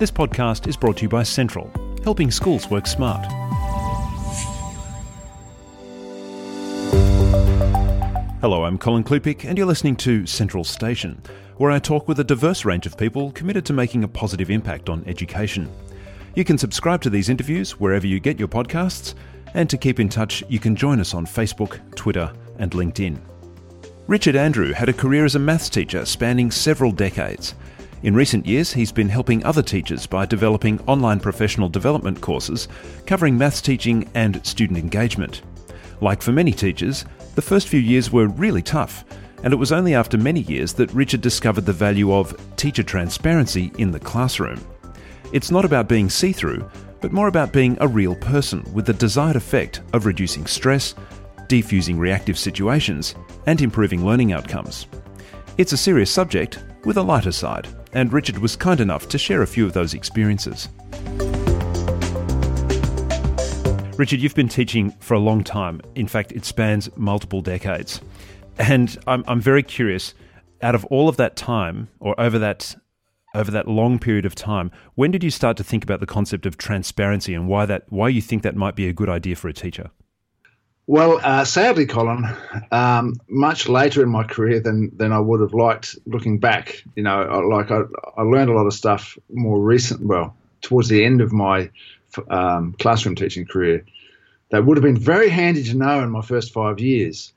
This podcast is brought to you by Central, helping schools work smart. Hello, I'm Colin Klupik, and you're listening to Central Station, where I talk with a diverse range of people committed to making a positive impact on education. You can subscribe to these interviews wherever you get your podcasts, and to keep in touch, you can join us on Facebook, Twitter, and LinkedIn. Richard Andrew had a career as a maths teacher spanning several decades. In recent years, he's been helping other teachers by developing online professional development courses covering maths teaching and student engagement. Like for many teachers, the first few years were really tough, and it was only after many years that Richard discovered the value of teacher transparency in the classroom. It's not about being see through, but more about being a real person with the desired effect of reducing stress, defusing reactive situations, and improving learning outcomes. It's a serious subject with a lighter side, and Richard was kind enough to share a few of those experiences. Richard, you've been teaching for a long time. In fact, it spans multiple decades. And I'm, I'm very curious, out of all of that time, or over that over that long period of time, when did you start to think about the concept of transparency and why that why you think that might be a good idea for a teacher? Well, uh, sadly, Colin, um, much later in my career than than I would have liked. Looking back, you know, like I, I learned a lot of stuff more recent. Well, towards the end of my um, classroom teaching career, that would have been very handy to know in my first five years.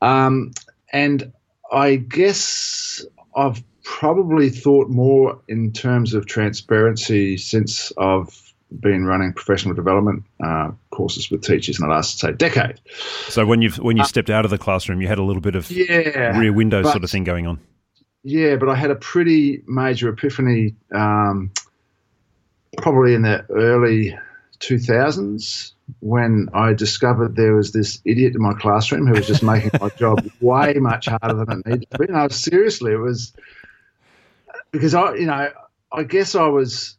Um, and I guess I've probably thought more in terms of transparency since I've been running professional development uh, courses with teachers in the last say decade. So when you when you uh, stepped out of the classroom, you had a little bit of yeah, rear window but, sort of thing going on. Yeah, but I had a pretty major epiphany, um, probably in the early two thousands when I discovered there was this idiot in my classroom who was just making my job way much harder than it needed to be. No, seriously, it was because I, you know, I guess I was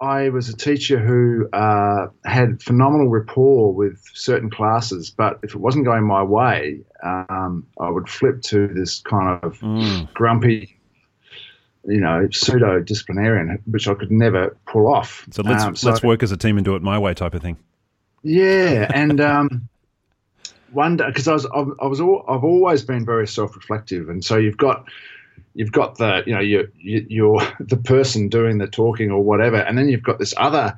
I was a teacher who uh, had phenomenal rapport with certain classes, but if it wasn't going my way, um, I would flip to this kind of mm. grumpy, you know, pseudo disciplinarian, which I could never pull off. So let's um, so, let's work as a team and do it my way, type of thing. Yeah, and um, one because I was I was all, I've always been very self reflective, and so you've got you've got the you know you you're the person doing the talking or whatever, and then you've got this other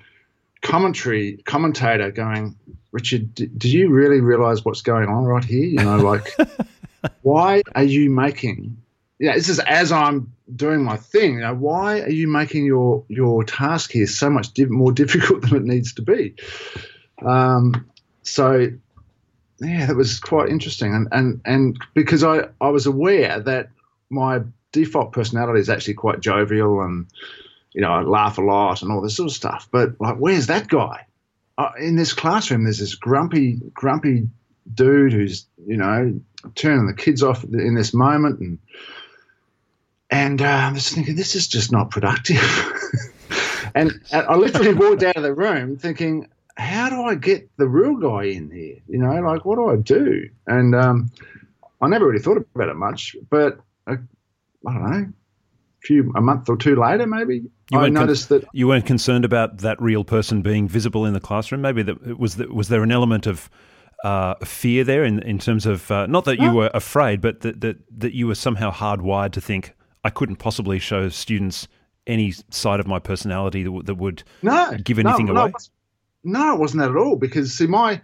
commentary commentator going, Richard, do, do you really realize what's going on right here? You know, like why are you making? Yeah, this is as I'm doing my thing. You know, why are you making your your task here so much div- more difficult than it needs to be? Um, so yeah, that was quite interesting, and and and because I I was aware that my default personality is actually quite jovial and you know I laugh a lot and all this sort of stuff. But like, where's that guy? Uh, in this classroom, there's this grumpy, grumpy dude who's you know turning the kids off in this moment, and and uh, I'm just thinking this is just not productive. and, I literally walked out of the room thinking, how do I get the real guy in here? You know, like what do I do? And um, I never really thought about it much, but I, I don't know, a few a month or two later, maybe you I noticed con- that you weren't concerned about that real person being visible in the classroom. Maybe that was that, was there an element of uh, fear there in in terms of uh, not that you were afraid, but that, that that you were somehow hardwired to think I couldn't possibly show students any side of my personality that, that would no, give anything no, away. No, no, it wasn't that at all. Because see, my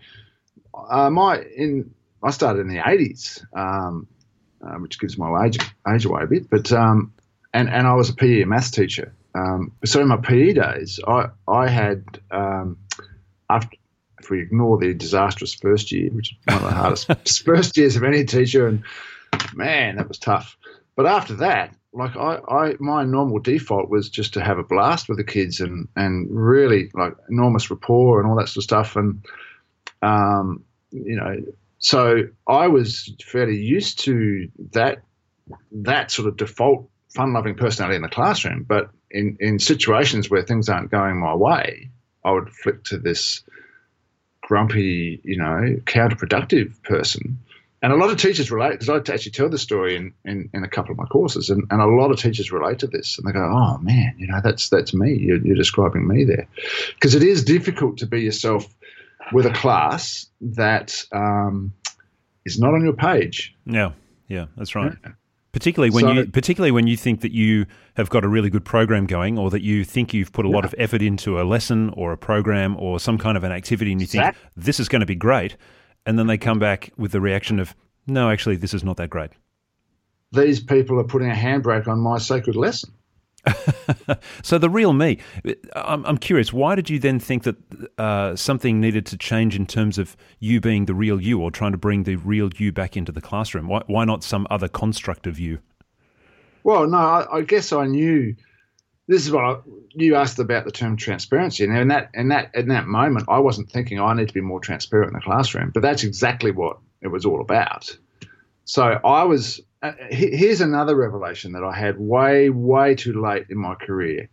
uh, my in I started in the eighties. Um, um, which gives my age age away a bit. But um, and and I was a PE maths teacher. Um, so in my PE days, I I had um, after if we ignore the disastrous first year, which is one of the hardest first years of any teacher, and man, that was tough. But after that, like I, I, my normal default was just to have a blast with the kids and and really like enormous rapport and all that sort of stuff. And um, you know, so I was fairly used to that that sort of default fun-loving personality in the classroom. But in in situations where things aren't going my way, I would flip to this grumpy, you know, counterproductive person. and a lot of teachers relate because I actually tell the story in, in, in, a couple of my courses, and, and a lot of teachers relate to this, and they go, "Oh man, you know that's that's me. You're, you're describing me there," because it is difficult to be yourself with a class that um, is not on your page. Yeah, yeah, that's right. Yeah. Particularly when so, you, particularly when you think that you have got a really good program going, or that you think you've put a yeah. lot of effort into a lesson or a program or some kind of an activity, and you think this is going to be great, and then they come back with the reaction of, no, actually, this is not that great. These people are putting a handbrake on my sacred lesson. so the real me, I'm, I'm, curious. Why did you then think that uh, something needed to change in terms of you being the real you, or trying to bring the real you back into the classroom? Why, why not some other construct of you? Well, no, I, I guess I knew. This is what I, you asked about the term transparency, and in that in that in that moment, I wasn't thinking I need to be more transparent in the classroom, but that's exactly what it was all about. So I was. Uh, here's another revelation that I had way, way too late in my career.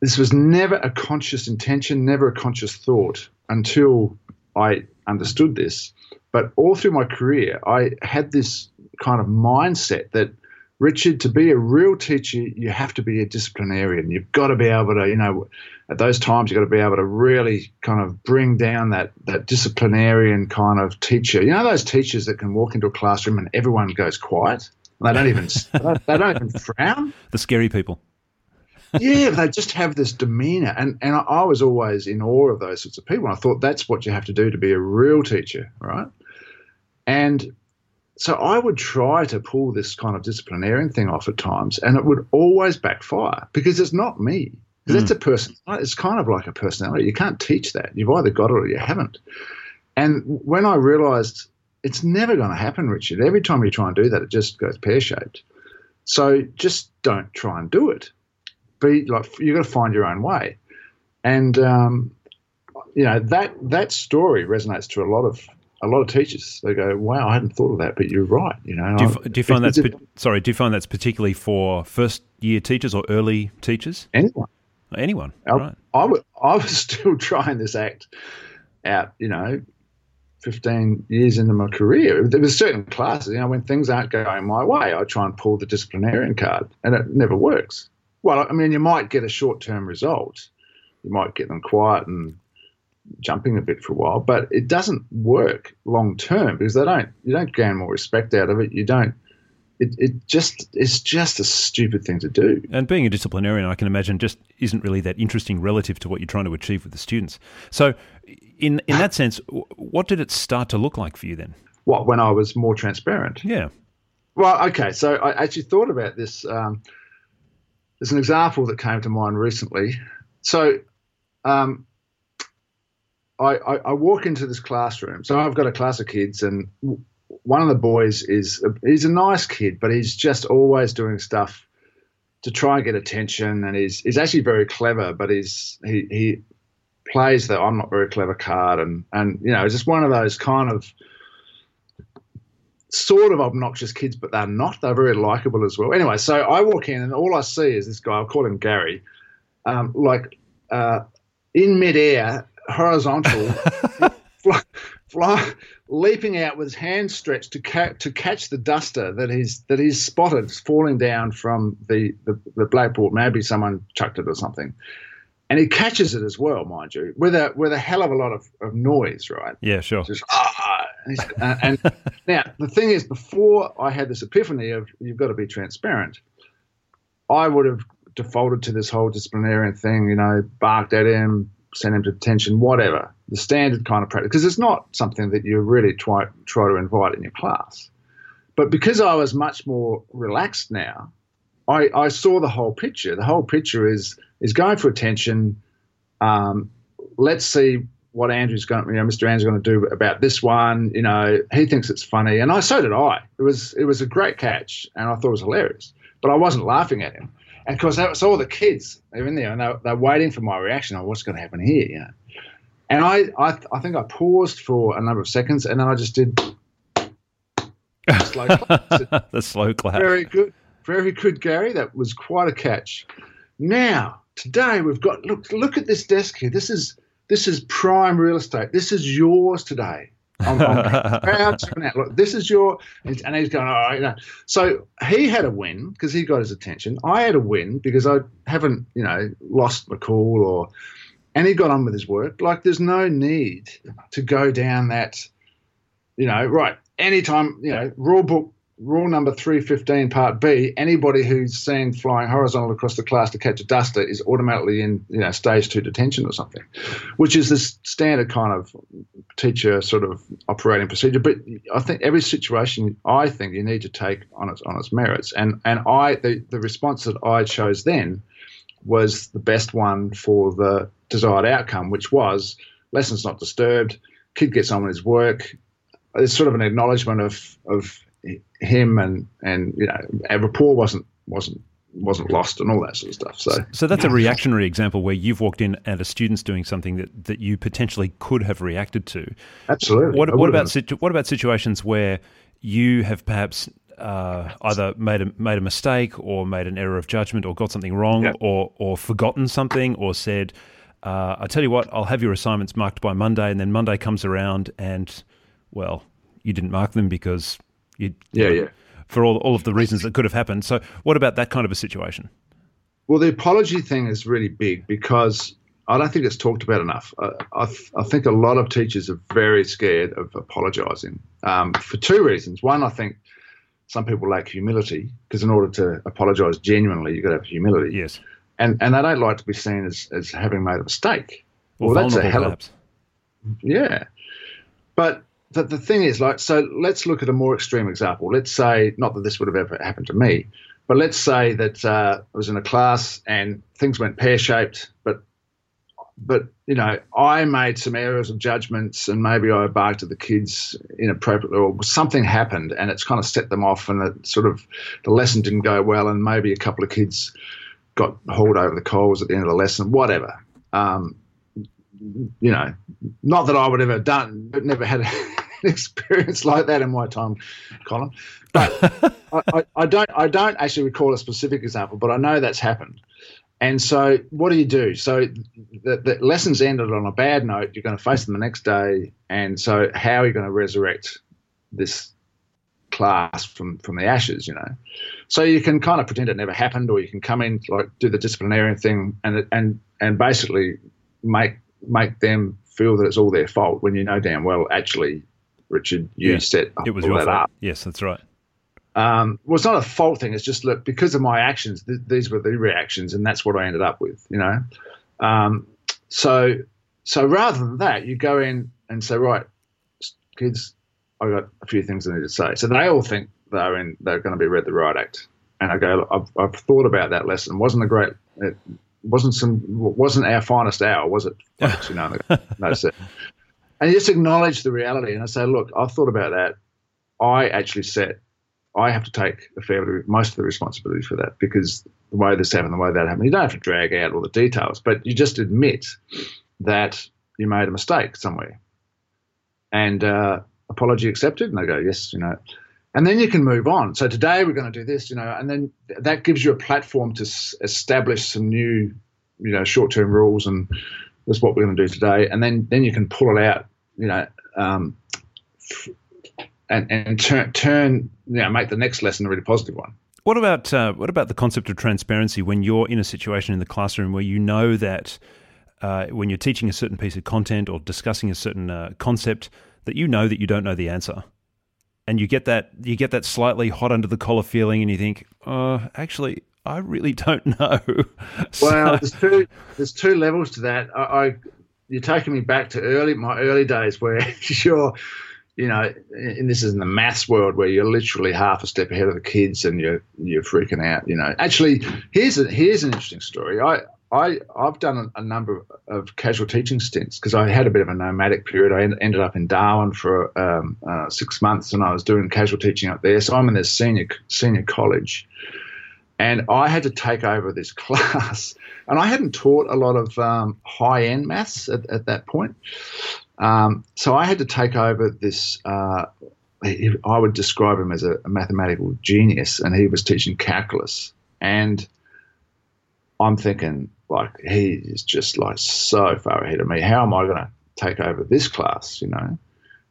This was never a conscious intention, never a conscious thought until I understood this. But all through my career, I had this kind of mindset that Richard, to be a real teacher, you have to be a disciplinarian. You've got to be able to, you know, at those times, you've got to be able to really kind of bring down that that disciplinarian kind of teacher. You know, those teachers that can walk into a classroom and everyone goes quiet. And They don't even they don't even frown. The scary people. yeah, they just have this demeanor, and and I was always in awe of those sorts of people. And I thought that's what you have to do to be a real teacher, right? And so I would try to pull this kind of disciplinarian thing off at times, and it would always backfire because it's not me. Because mm. that's a person. It's kind of like a personality. You can't teach that. You've either got it or you haven't. And when I realised it's never going to happen, Richard. Every time you try and do that, it just goes pear shaped. So just don't try and do it. Be like you've got to find your own way. And um, you know that that story resonates to a lot of a lot of teachers they go, "Wow, I hadn't thought of that," but you're right." You know, do you, do you find that's sorry? Do you find that's particularly for first year teachers or early teachers? Anyone, anyone, I, right? I, w- I was still trying this act out. You know, 15 years into my career, there was certain classes. You know, when things aren't going my way, I try and pull the disciplinarian card, and it never works. Well, I mean, you might get a short-term result. You might get them quiet and jumping a bit for a while, but it doesn't work long term because they don't you don't gain more respect out of it. You don't. It, it just it's just a stupid thing to do. And being a disciplinarian, I can imagine, just isn't really that interesting relative to what you're trying to achieve with the students. So, in in that sense, what did it start to look like for you then? What when I was more transparent? Yeah. Well, okay. So I actually thought about this. Um, there's an example that came to mind recently. So um, I, I, I, walk into this classroom. So I've got a class of kids, and one of the boys is a, he's a nice kid, but he's just always doing stuff to try and get attention. And he's he's actually very clever, but he's he he plays the I'm not very clever card, and and you know just one of those kind of sort of obnoxious kids, but they're not. They're very likable as well. Anyway, so I walk in, and all I see is this guy. I'll call him Gary. Um, like uh, in midair, horizontal, fly, fly, leaping out with his hands stretched to, ca- to catch the duster that he's that he's spotted falling down from the, the, the blackboard. Maybe someone chucked it or something. And he catches it as well, mind you, with a with a hell of a lot of, of noise, right? Yeah, sure. Just, ah, and, uh, and now the thing is, before I had this epiphany of you've got to be transparent, I would have defaulted to this whole disciplinarian thing, you know, barked at him, sent him to detention, whatever, the standard kind of practice, because it's not something that you really try, try to invite in your class. But because I was much more relaxed now, I, I saw the whole picture. The whole picture is is going for attention. Um, let's see what Andrew's going, you know, Mr. Andrew's going to do about this one. You know, he thinks it's funny, and I so did I. It was it was a great catch, and I thought it was hilarious. But I wasn't laughing at him. And of course, that was all the kids. They're in there and they're, they're waiting for my reaction on what's going to happen here. You know? And I, I, I think I paused for a number of seconds and then I just did slow the slow clap. Very good. Very good, Gary. That was quite a catch. Now, today we've got look look at this desk here. This is this is prime real estate. This is yours today. I'm, I'm proud to announce, look, this is your, and he's going, all right. You know. So he had a win because he got his attention. I had a win because I haven't, you know, lost my cool or, and he got on with his work. Like there's no need to go down that, you know, right. Anytime, you know, rule book rule number 315 part b anybody who's seen flying horizontal across the class to catch a duster is automatically in you know stage two detention or something which is the standard kind of teacher sort of operating procedure but i think every situation i think you need to take on its on its merits and and i the, the response that i chose then was the best one for the desired outcome which was lessons not disturbed kid gets on with his work it's sort of an acknowledgement of of him and and you know our rapport wasn't wasn't wasn't lost and all that sort of stuff. So, so that's a reactionary example where you've walked in and a student's doing something that, that you potentially could have reacted to. Absolutely. What, what about situ- what about situations where you have perhaps uh, either made a made a mistake or made an error of judgment or got something wrong or or forgotten something or said, uh, "I tell you what, I'll have your assignments marked by Monday," and then Monday comes around and well, you didn't mark them because you, yeah, yeah. For all all of the reasons that could have happened. So, what about that kind of a situation? Well, the apology thing is really big because I don't think it's talked about enough. I, I, I think a lot of teachers are very scared of apologising um, for two reasons. One, I think some people lack humility because in order to apologise genuinely, you've got to have humility. Yes. And and they don't like to be seen as, as having made a mistake. Well, well that's a hell of, yeah. But the, the thing is, like, so let's look at a more extreme example. Let's say, not that this would have ever happened to me, but let's say that uh, I was in a class and things went pear shaped, but but you know, I made some errors of judgments and maybe I barked at the kids inappropriately or something happened and it's kind of set them off and it sort of the lesson didn't go well and maybe a couple of kids got hauled over the coals at the end of the lesson, whatever. Um, you know, not that I would ever have done, but never had an experience like that in my time, Colin. But I, I, I, don't I don't actually recall a specific example, but I know that's happened. And so, what do you do? So, the, the lessons ended on a bad note. You're going to face them the next day, and so how are you going to resurrect this class from from the ashes? You know, so you can kind of pretend it never happened, or you can come in like do the disciplinarian thing, and and and basically make make them feel that it's all their fault when you know damn well actually Richard, you yeah, set it was your fault. Up. Yes, that's right. Um, well, it's not a fault thing. It's just look because of my actions. Th- these were the reactions, and that's what I ended up with. You know, um, so so rather than that, you go in and say, right, kids, I got a few things I need to say. So they all think they're in. They're going to be read the right act, and I go, I've, I've thought about that lesson. It wasn't a great. It wasn't some. Wasn't our finest hour, was it? You know, no, so, and just acknowledge the reality. And I say, look, I've thought about that. I actually set, I have to take a fair bit, of most of the responsibility for that because the way this happened, the way that happened, you don't have to drag out all the details, but you just admit that you made a mistake somewhere. And uh, apology accepted. And they go, yes, you know. And then you can move on. So today we're going to do this, you know, and then that gives you a platform to s- establish some new, you know, short-term rules and that's what we're going to do today. And then then you can pull it out you know, um, and and turn turn you know make the next lesson a really positive one. What about uh, what about the concept of transparency when you're in a situation in the classroom where you know that uh, when you're teaching a certain piece of content or discussing a certain uh, concept that you know that you don't know the answer, and you get that you get that slightly hot under the collar feeling, and you think, oh, actually, I really don't know. so, well, there's two there's two levels to that. I, I you're taking me back to early my early days where you're you know and this is in the maths world where you're literally half a step ahead of the kids and you're you're freaking out you know actually here's a here's an interesting story i I, I've done a, number of casual teaching stints because I had a bit of a nomadic period. I en- ended up in Darwin for um, uh, six months, and I was doing casual teaching up there. So I'm in this senior senior college, and I had to take over this class. And I hadn't taught a lot of um, high end maths at, at, that point. Um, so I had to take over this. Uh, I would describe him as a, a, mathematical genius, and he was teaching calculus. And I'm thinking, like, he is just like so far ahead of me. How am I going to take over this class, you know?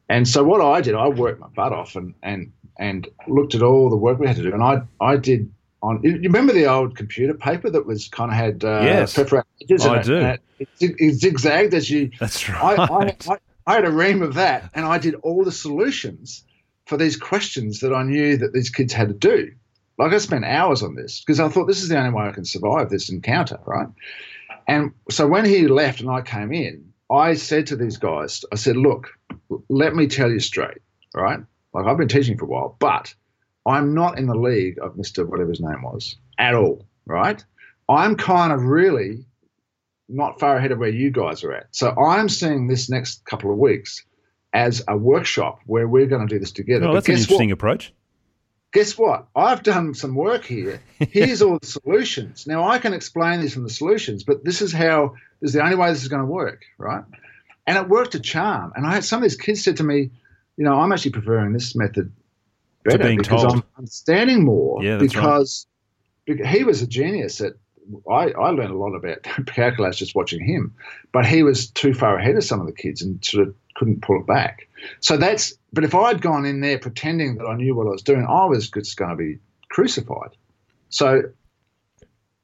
And so what I did, I worked my butt off and and and looked at all the work we had to do, and I I did on. You remember the old computer paper that was kind of had uh, yes, perforated edges I do. It, it, it, zigzagged as you. That's right. I, I, I, I had a ream of that, and I did all the solutions for these questions that I knew that these kids had to do. Like I spent hours on this because I thought this is the only way I can survive this encounter, right? And so when he left and I came in, I said to these guys, I said, look, let me tell you straight, right? Like I've been teaching for a while, but I'm not in the league of Mr. whatever his name was at all, right? I'm kind of really not far ahead of where you guys are at. So I'm seeing this next couple of weeks as a workshop where we're going to do this together. Oh, that's an interesting what? approach. Guess what? I've done some work here. Here's all the solutions. Now I can explain these from the solutions, but this is how this is the only way this is going to work, right? And it worked a charm. And I had some of these kids said to me, you know, I'm actually preferring this method better because told. I'm understanding more yeah, because, right. because he was a genius at I, I learned a lot about calculus just watching him, but he was too far ahead of some of the kids and sort of couldn't pull it back. So that's, but if I'd gone in there pretending that I knew what I was doing, I was just going to be crucified. So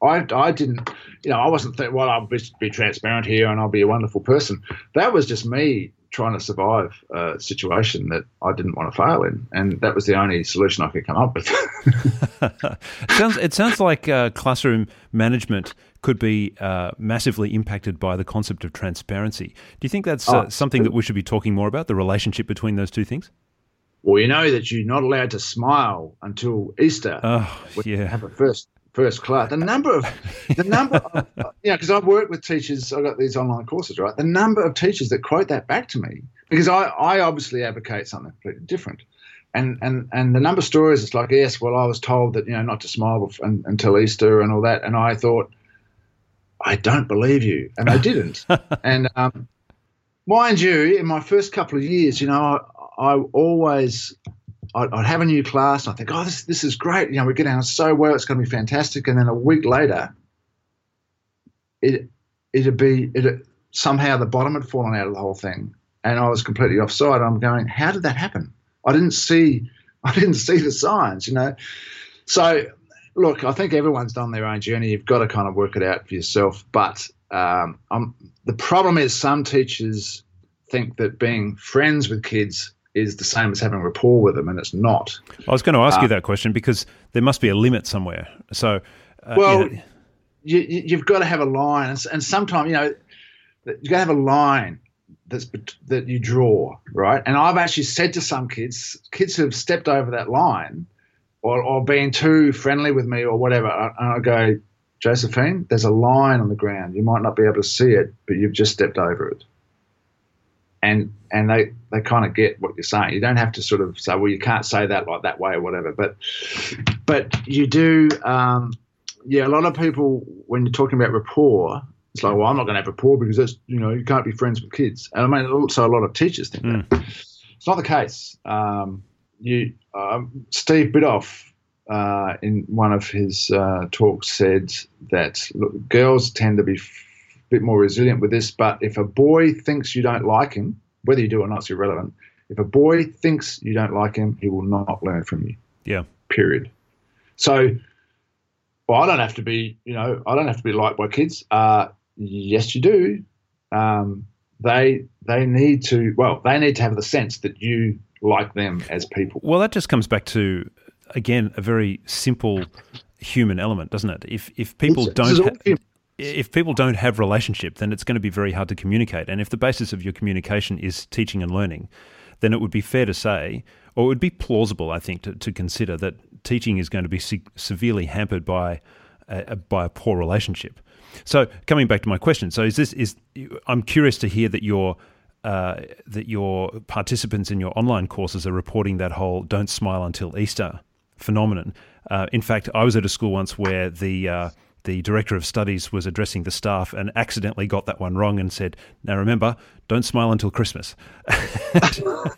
I, I didn't, you know, I wasn't thinking, well, I'll be, be transparent here and I'll be a wonderful person. That was just me trying to survive a situation that I didn't want to fail in, and that was the only solution I could come up with. it sounds it sounds like uh, classroom management could be uh, massively impacted by the concept of transparency. Do you think that's uh, oh, something that we should be talking more about? The relationship between those two things. Well, you know that you're not allowed to smile until Easter. Oh, yeah. Have a first first class. The number of the number of you know, because I've worked with teachers, I've got these online courses, right? The number of teachers that quote that back to me because I, I obviously advocate something completely different. And, and and the number of stories, it's like, yes, well, I was told that, you know, not to smile before, until Easter and all that. And I thought, I don't believe you. And I didn't. and um, mind you, in my first couple of years, you know, I, I always I'd, have a new class and I think, oh, this this is great. You know, we get on so well, it's going to be fantastic. And then a week later, it it'd be it somehow the bottom had fallen out of the whole thing, and I was completely offside. I'm going, how did that happen? I didn't see I didn't see the signs, you know. So look, I think everyone's done their own journey. You've got to kind of work it out for yourself. But um, the problem is some teachers think that being friends with kids is the same as having rapport with them, and it's not. I was going to ask uh, you that question because there must be a limit somewhere. So, uh, well, you know, you, have got to have a line, and, and sometimes you know you've got to have a line that's that you draw, right? And I've actually said to some kids, kids who have stepped over that line, or or been too friendly with me, or whatever, and I go, Josephine, there's a line on the ground. You might not be able to see it, but you've just stepped over it and and they they kind of get what you're saying. You don't have to sort of say, well, you can't say that like that way or whatever. But but you do. Um, yeah, a lot of people when you're talking about rapport, it's like, well, I'm not going to have rapport because that's you know you can't be friends with kids. And I mean, also a lot of teachers think mm. that. It's not the case. Um, you, um, Steve Biddulph, uh, in one of his uh, talks, said that look, girls tend to be bit more resilient with this. But if a boy thinks you don't like him, whether you do or not is irrelevant. If a boy thinks you don't like him, he will not learn from you. Yeah. Period. So, well, I don't have to be, you know, I don't have to be liked by kids. Uh, yes, you do. Um, they they need to well, they need to have the sense that you like them as people. Well, that just comes back to again a very simple human element, doesn't it? If if people it's, don't ha- if people don't have relationship, then it's going to be very hard to communicate. And if the basis of your communication is teaching and learning, then it would be fair to say, or it would be plausible, I think, to, to consider that teaching is going to be se- severely hampered by a, by a poor relationship. So, coming back to my question, so is this is I'm curious to hear that your uh, that your participants in your online courses are reporting that whole "don't smile until Easter" phenomenon. Uh, in fact, I was at a school once where the uh, the director of studies was addressing the staff and accidentally got that one wrong and said, "Now remember, don't smile until Christmas."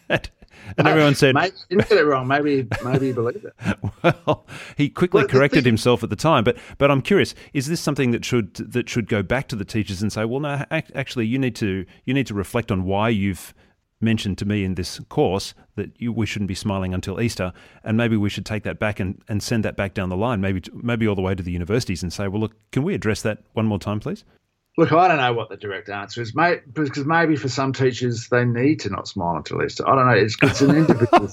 and, and everyone said, "Maybe didn't get it wrong. Maybe, maybe he believed it." well, he quickly well, corrected thing- himself at the time. But, but I'm curious: is this something that should that should go back to the teachers and say, "Well, no, actually, you need to you need to reflect on why you've." Mentioned to me in this course that you, we shouldn't be smiling until Easter, and maybe we should take that back and, and send that back down the line, maybe maybe all the way to the universities, and say, well, look, can we address that one more time, please? Look, I don't know what the direct answer is, mate, because maybe for some teachers they need to not smile until Easter. I don't know. It's, it's an individual.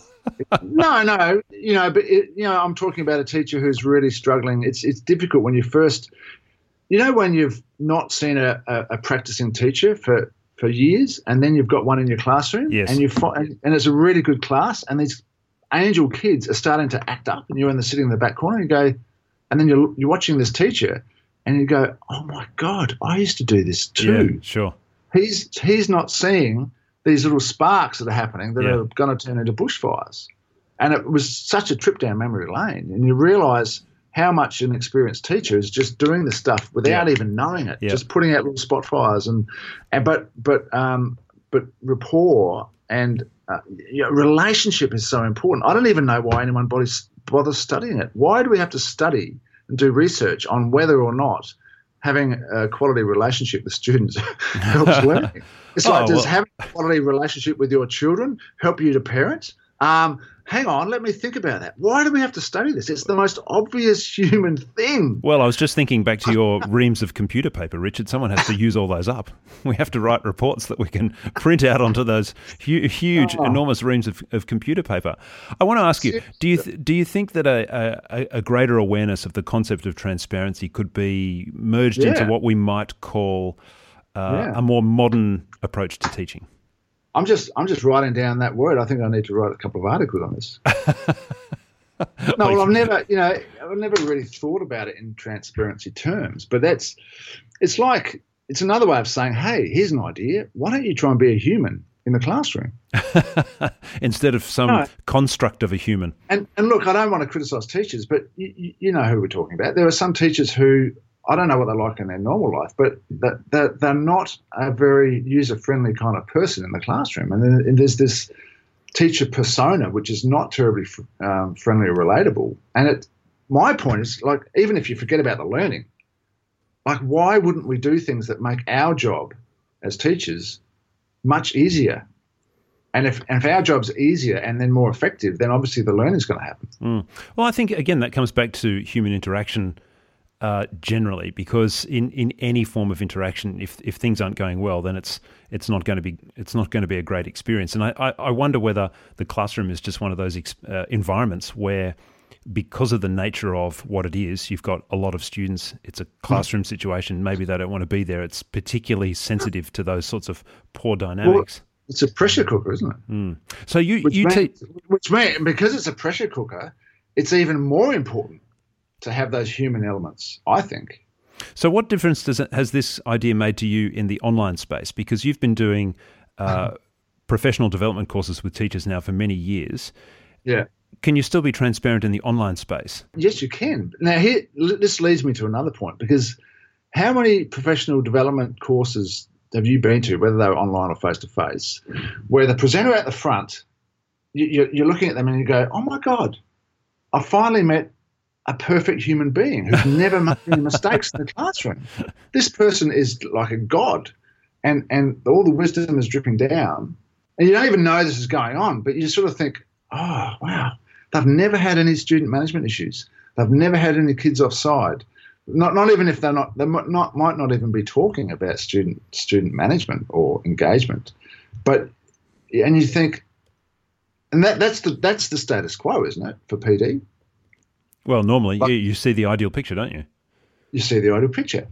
no, no, you know, but it, you know, I'm talking about a teacher who's really struggling. It's it's difficult when you first, you know, when you've not seen a, a, a practicing teacher for for years, and then you've got one in your classroom, yes. and you and, and it's a really good class, and these angel kids are starting to act up, and you're in the sitting in the back corner, and you go, and then you're you're watching this teacher and you go, "Oh my God, I used to do this too." Yeah, sure. He's he's not seeing these little sparks that are happening that yeah. are going to turn into bushfires, and it was such a trip down memory lane. And you realise how much an experienced teacher is just doing the stuff without yeah. even knowing it, yeah. just putting out little spot fires, and and but but um but rapport and uh, you know, relationship is so important. I don't even know why anyone bothers, bothers studying it. Why do we have to study? and do research on whether or not having a quality relationship with students helps learning. It's like, oh, does well. having a quality relationship with your children help you to parent? Um, hang on, let me think about that. Why do we have to study this? It's the most obvious human thing. Well, I was just thinking back to your reams of computer paper, Richard. Someone has to use all those up. We have to write reports that we can print out onto those hu- huge, oh. enormous reams of, of, computer paper. I want to ask you: Do you th- do you think that a, a, a, greater awareness of the concept of transparency could be merged yeah. into what we might call uh, yeah. a more modern approach to teaching? I'm just I'm just writing down that word. I think I need to write a couple of articles on this. no, well, I've never, you know, I've never really thought about it in transparency terms. But that's, it's like it's another way of saying, hey, here's an idea. Why don't you try and be a human in the classroom instead of some no. construct of a human? And and look, I don't want to criticise teachers, but you, you know who we're talking about. There are some teachers who I don't know what they're like in their normal life, but that they're not a very user friendly kind of person in the classroom. And, there's this teacher persona which is not terribly um, friendly or relatable. And it, my point is like, even if you forget about the learning, like why wouldn't we do things that make our job as teachers much easier? And if, and if our job's easier and then more effective, then obviously the learning is going to happen. Mm. Well, I think again that comes back to human interaction uh, generally, because in, in any form of interaction, if, if things aren't going well, then it's it's not going to be it's not going to be a great experience. And I, I, I wonder whether the classroom is just one of those ex, uh, environments where, because of the nature of what it is, you've got a lot of students. It's a classroom situation. Maybe they don't want to be there. It's particularly sensitive to those sorts of poor dynamics. Well, it's a pressure cooker, isn't it? Mm. So you which you means, te- which means because it's a pressure cooker, it's even more important to have those human elements, I think. So, what difference does it, has this idea made to you in the online space? Because you've been doing uh, professional development courses with teachers now for many years. Yeah. Can you still be transparent in the online space? Yes, you can. Now, here, this leads me to another point because how many professional development courses have you been to, whether they were online or face to face, where the presenter at the front, you, you're looking at them and you go, oh my God, I finally met a perfect human being who's never made any mistakes in the classroom. This person is like a god, and and all the wisdom is dripping down, and you don't even know this is going on, but you sort of think, oh wow, they've never had any student management issues. They've never had any kids offside. Not not even if they're not they might not might not even be talking about student student management or engagement, but and you think, and that that's the that's the status quo, isn't it, for PD? Well, normally you, you see the ideal picture, don't you? You see the ideal picture.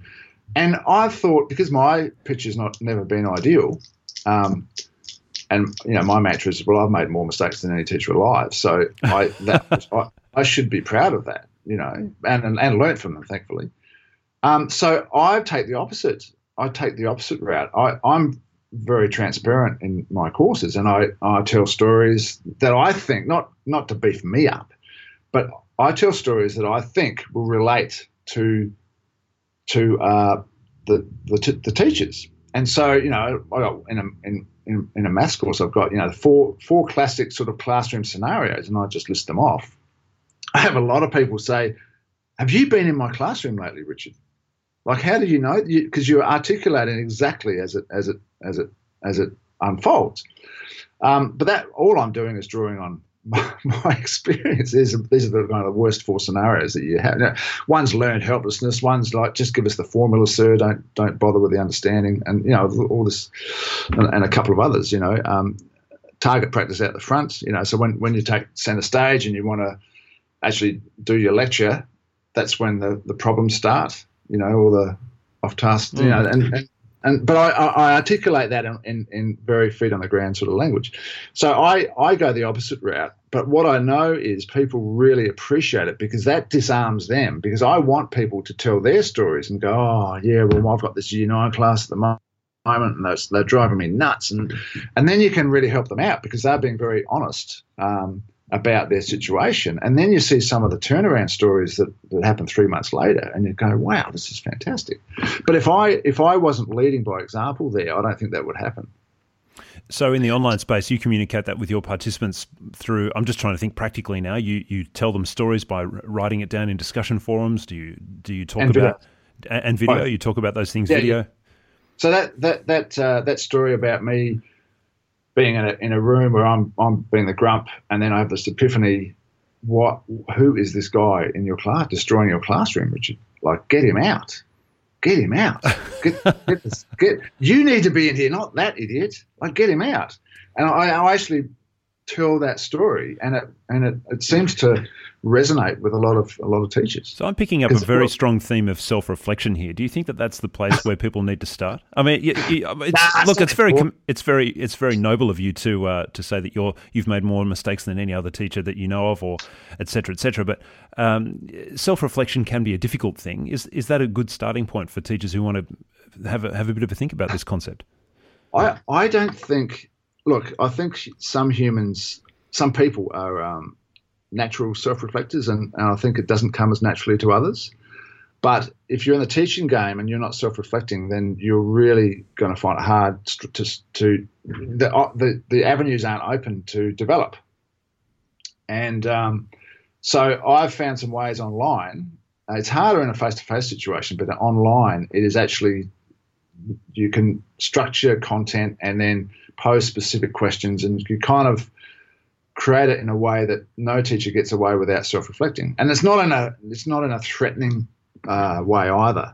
And I thought, because my picture's not never been ideal, um, and you know my mantra is, well, I've made more mistakes than any teacher alive, so I that I, I, should be proud of that, you know, and and, and learn from them, thankfully. Um, so I take the opposite. I take the opposite route. I, I'm very transparent in my courses, and I, I tell stories that I think not not to beef me up, but I tell stories that I think will relate to to uh, the, the, t- the teachers. And so, you know, I got in a in, in, in a maths course, I've got you know four four classic sort of classroom scenarios, and I just list them off. I have a lot of people say, "Have you been in my classroom lately, Richard?" Like, how do you know? Because you, are articulating exactly as it as it as it as it unfolds. Um, but that all I'm doing is drawing on my, my experience. is these are the kind of the worst four scenarios that you have. Now, one's learned helplessness. One's like just give us the formula, sir. Don't don't bother with the understanding, and you know all this, and, and a couple of others. You know, um, target practice out the front. You know, so when when you take center stage and you want to actually do your lecture, that's when the the problems start. You know, all the off task. Mm. You know, and, and and but I, I articulate that in, in, in, very feet on the ground sort of language. So I, I go the opposite route. But what I know is people really appreciate it because that disarms them. Because I want people to tell their stories and go, oh yeah, well I've got this Year Nine class at the moment and they're, they're driving me nuts. And and then you can really help them out because they're being very honest. Um, about their situation. And then you see some of the turnaround stories that, that happen three months later and you go, wow, this is fantastic. But if I if I wasn't leading by example there, I don't think that would happen. So in the online space, you communicate that with your participants through. I'm just trying to think practically now. You you tell them stories by writing it down in discussion forums. Do you do you talk and about video. and video? You talk about those things. Yeah, video. Yeah. So that that that uh, that story about me being in a, in a room where I'm I'm being the grump, and then I have this epiphany: what? Who is this guy in your class destroying your classroom, Richard? Like, get him out! Get him out! Get, get, this, get you need to be in here, not that idiot. Like, get him out! And I, I actually tell that story, and it and it, it seems to resonate with a lot of a lot of teachers. So I'm picking up a very well, strong theme of self-reflection here. Do you think that that's the place where people need to start? I mean, you, you, it's, nah, look, it's very it's very it's very noble of you to uh, to say that you're you've made more mistakes than any other teacher that you know of, or etc. etc. But um, self-reflection can be a difficult thing. Is is that a good starting point for teachers who want to have a, have a bit of a think about this concept? I I don't think look, I think some humans, some people are um, natural self-reflectors, and, and I think it doesn't come as naturally to others. But if you're in the teaching game and you're not self-reflecting, then you're really going to find it hard to, to, to the, uh, the, the avenues aren't open to develop. And um, so I've found some ways online. It's harder in a face-to-face situation, but online it is actually you can structure content and then pose specific questions, and you kind of create it in a way that no teacher gets away without self-reflecting. And it's not in a it's not in a threatening uh, way either.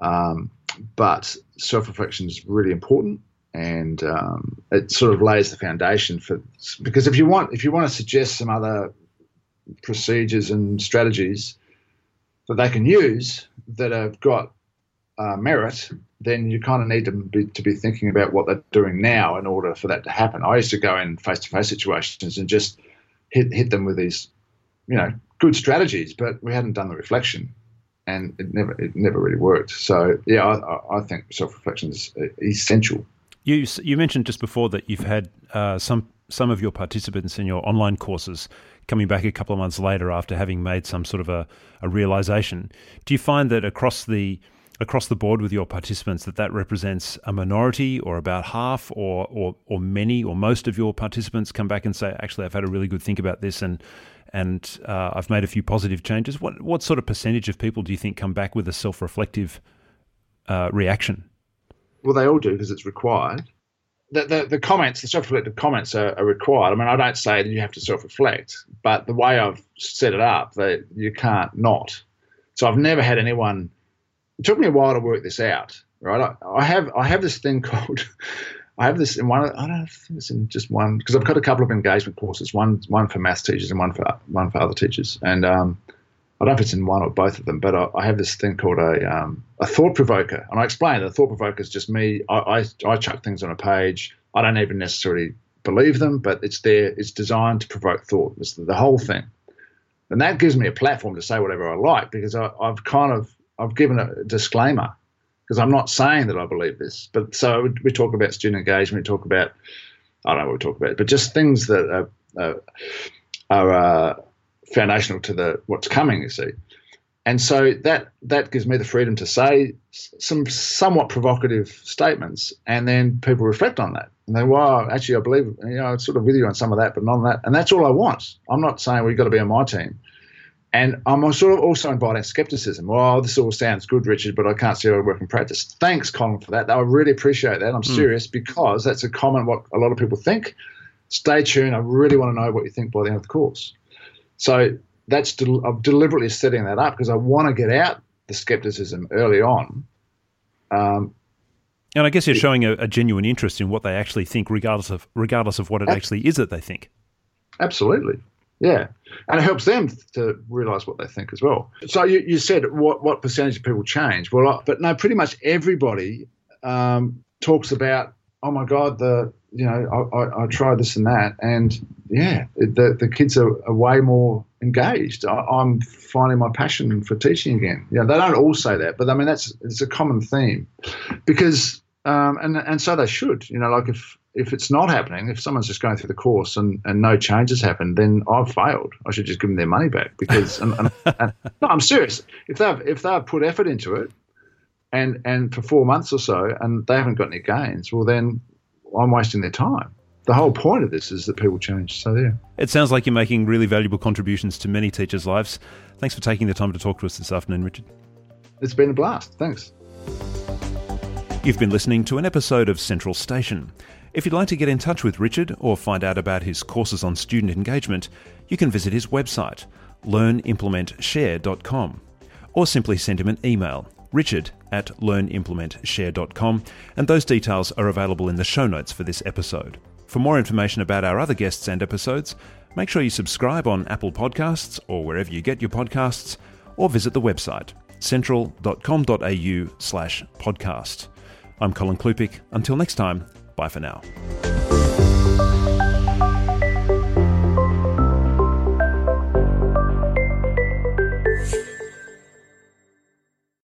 Um, but self-reflection is really important, and um, it sort of lays the foundation for because if you want if you want to suggest some other procedures and strategies that they can use that have got uh, merit, then you kind of need to be, to be thinking about what they're doing now in order for that to happen. I used to go in face to face situations and just hit hit them with these, you know, good strategies, but we hadn't done the reflection, and it never it never really worked. So yeah, I, I think self reflection is essential. You you mentioned just before that you've had uh, some some of your participants in your online courses coming back a couple of months later after having made some sort of a, a realization. Do you find that across the across the board with your participants that that represents a minority or about half or, or, or many or most of your participants come back and say, actually, I've had a really good think about this and and uh, I've made a few positive changes. What what sort of percentage of people do you think come back with a self reflective uh, reaction? Well, they all do because it's required. The, the, the comments, the self reflective comments are, are, required. I mean, I don't say that you have to self reflect, but the way I've set it up, that you can't not. So I've never had anyone it took me a while to work this out. Right, I, I have I have this thing called I have this in one. I don't think it's in just one because I've got a couple of engagement courses. One one for maths teachers and one for one for other teachers. And um, I don't know if it's in one or both of them, but I, I have this thing called a um, a thought provoker, and I explain that a thought provoker is just me. I, I I chuck things on a page. I don't even necessarily believe them, but it's there. It's designed to provoke thought. It's the, the whole thing, and that gives me a platform to say whatever I like because I, I've kind of I've given a disclaimer because I'm not saying that I believe this. But so we talk about student engagement, we talk about I don't know what we talk about, but just things that are, are, uh, foundational to the what's coming. You see, and so that that gives me the freedom to say some somewhat provocative statements, and then people reflect on that. And they, well, actually, I believe, you know, I'm sort of with you on some of that, but not on that. And that's all I want. I'm not saying we've got to be on my team And I'm sort of also inviting skepticism. Well, this all sounds good, Richard, but I can't see how it work in practice. Thanks, Colin, for that. I really appreciate that. I'm mm. serious because that's a common what a lot of people think. Stay tuned. I really want to know what you think by the end of the course. So that's del- I'm deliberately setting that up because I want to get out the skepticism early on. Um, and I guess you're showing a, a, genuine interest in what they actually think, regardless of regardless of what it actually is that they think. Absolutely, yeah, and it helps them to realise what they think as well. So you, you said what what percentage of people change? Well, but no, pretty much everybody um, talks about. Oh my God, the you know I, I, I tried this and that, and yeah, the the kids are, are way more engaged. I, am finding my passion for teaching again. Yeah, they don't all say that, but I mean that's it's a common theme, because um, and and so they should. You know, like if if it's not happening, if someone's just going through the course and, and no changes happen, then I've failed. I should just give them their money back because and, and, and, no, I'm serious. If they've if they've put effort into it, and and for four months or so, and they haven't got any gains, well then I'm wasting their time. The whole point of this is that people change. So yeah. It sounds like you're making really valuable contributions to many teachers' lives. Thanks for taking the time to talk to us this afternoon, Richard. It's been a blast. Thanks. You've been listening to an episode of Central Station. If you'd like to get in touch with Richard or find out about his courses on student engagement, you can visit his website, learnimplementshare.com, or simply send him an email, richard at learnimplementshare.com, and those details are available in the show notes for this episode. For more information about our other guests and episodes, make sure you subscribe on Apple Podcasts or wherever you get your podcasts, or visit the website central.com.au slash podcast. I'm Colin Klupiec. Until next time, bye for now.